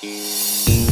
you